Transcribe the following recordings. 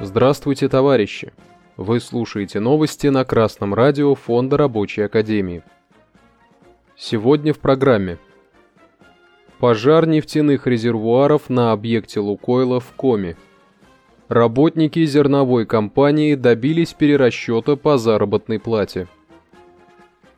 Здравствуйте, товарищи! Вы слушаете новости на Красном радио Фонда Рабочей Академии. Сегодня в программе Пожар нефтяных резервуаров на объекте Лукойла в Коме. Работники зерновой компании добились перерасчета по заработной плате.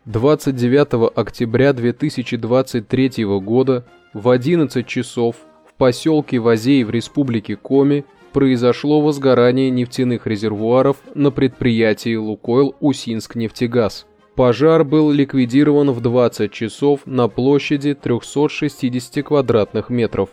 29 октября 2023 года в 11 часов в поселке Вазей в республике Коми произошло возгорание нефтяных резервуаров на предприятии «Лукойл Усинск-нефтегаз». Пожар был ликвидирован в 20 часов на площади 360 квадратных метров.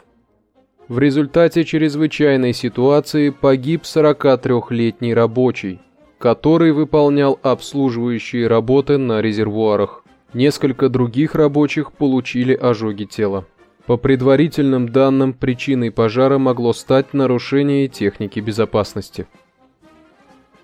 В результате чрезвычайной ситуации погиб 43-летний рабочий, который выполнял обслуживающие работы на резервуарах. Несколько других рабочих получили ожоги тела. По предварительным данным, причиной пожара могло стать нарушение техники безопасности.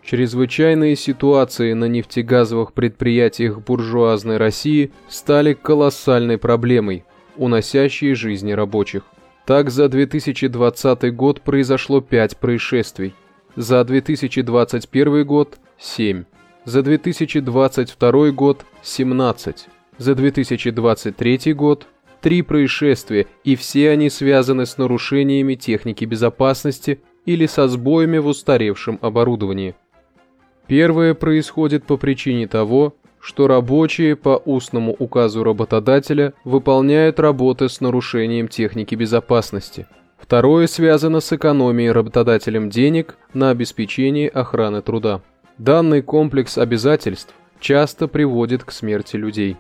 Чрезвычайные ситуации на нефтегазовых предприятиях буржуазной России стали колоссальной проблемой, уносящей жизни рабочих. Так, за 2020 год произошло 5 происшествий, за 2021 год – 7, за 2022 год – 17, за 2023 год три происшествия, и все они связаны с нарушениями техники безопасности или со сбоями в устаревшем оборудовании. Первое происходит по причине того, что рабочие по устному указу работодателя выполняют работы с нарушением техники безопасности. Второе связано с экономией работодателем денег на обеспечение охраны труда. Данный комплекс обязательств часто приводит к смерти людей.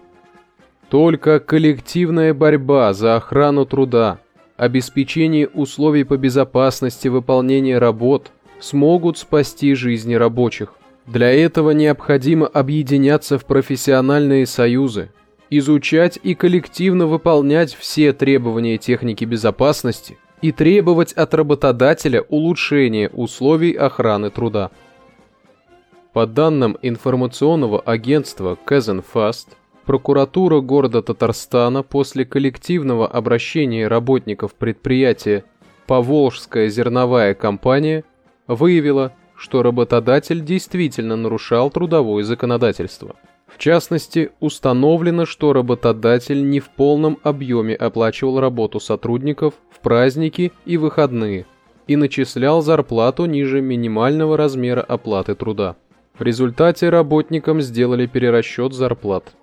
Только коллективная борьба за охрану труда, обеспечение условий по безопасности выполнения работ смогут спасти жизни рабочих. Для этого необходимо объединяться в профессиональные союзы, изучать и коллективно выполнять все требования техники безопасности и требовать от работодателя улучшения условий охраны труда. По данным информационного агентства Казенфаст, прокуратура города Татарстана после коллективного обращения работников предприятия «Поволжская зерновая компания» выявила, что работодатель действительно нарушал трудовое законодательство. В частности, установлено, что работодатель не в полном объеме оплачивал работу сотрудников в праздники и выходные и начислял зарплату ниже минимального размера оплаты труда. В результате работникам сделали перерасчет зарплат.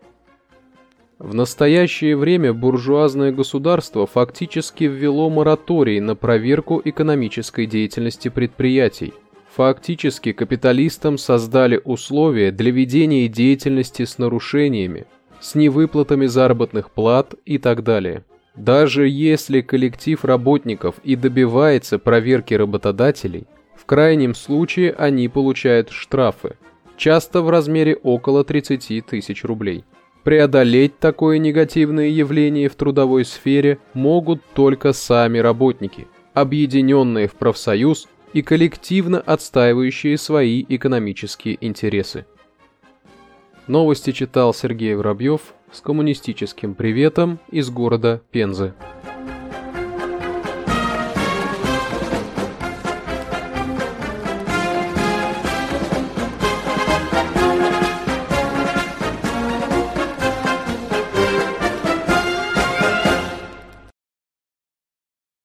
В настоящее время буржуазное государство фактически ввело мораторий на проверку экономической деятельности предприятий. Фактически капиталистам создали условия для ведения деятельности с нарушениями, с невыплатами заработных плат и так далее. Даже если коллектив работников и добивается проверки работодателей, в крайнем случае они получают штрафы, часто в размере около 30 тысяч рублей. Преодолеть такое негативное явление в трудовой сфере могут только сами работники, объединенные в профсоюз и коллективно отстаивающие свои экономические интересы. Новости читал Сергей Воробьев с коммунистическим приветом из города Пензы.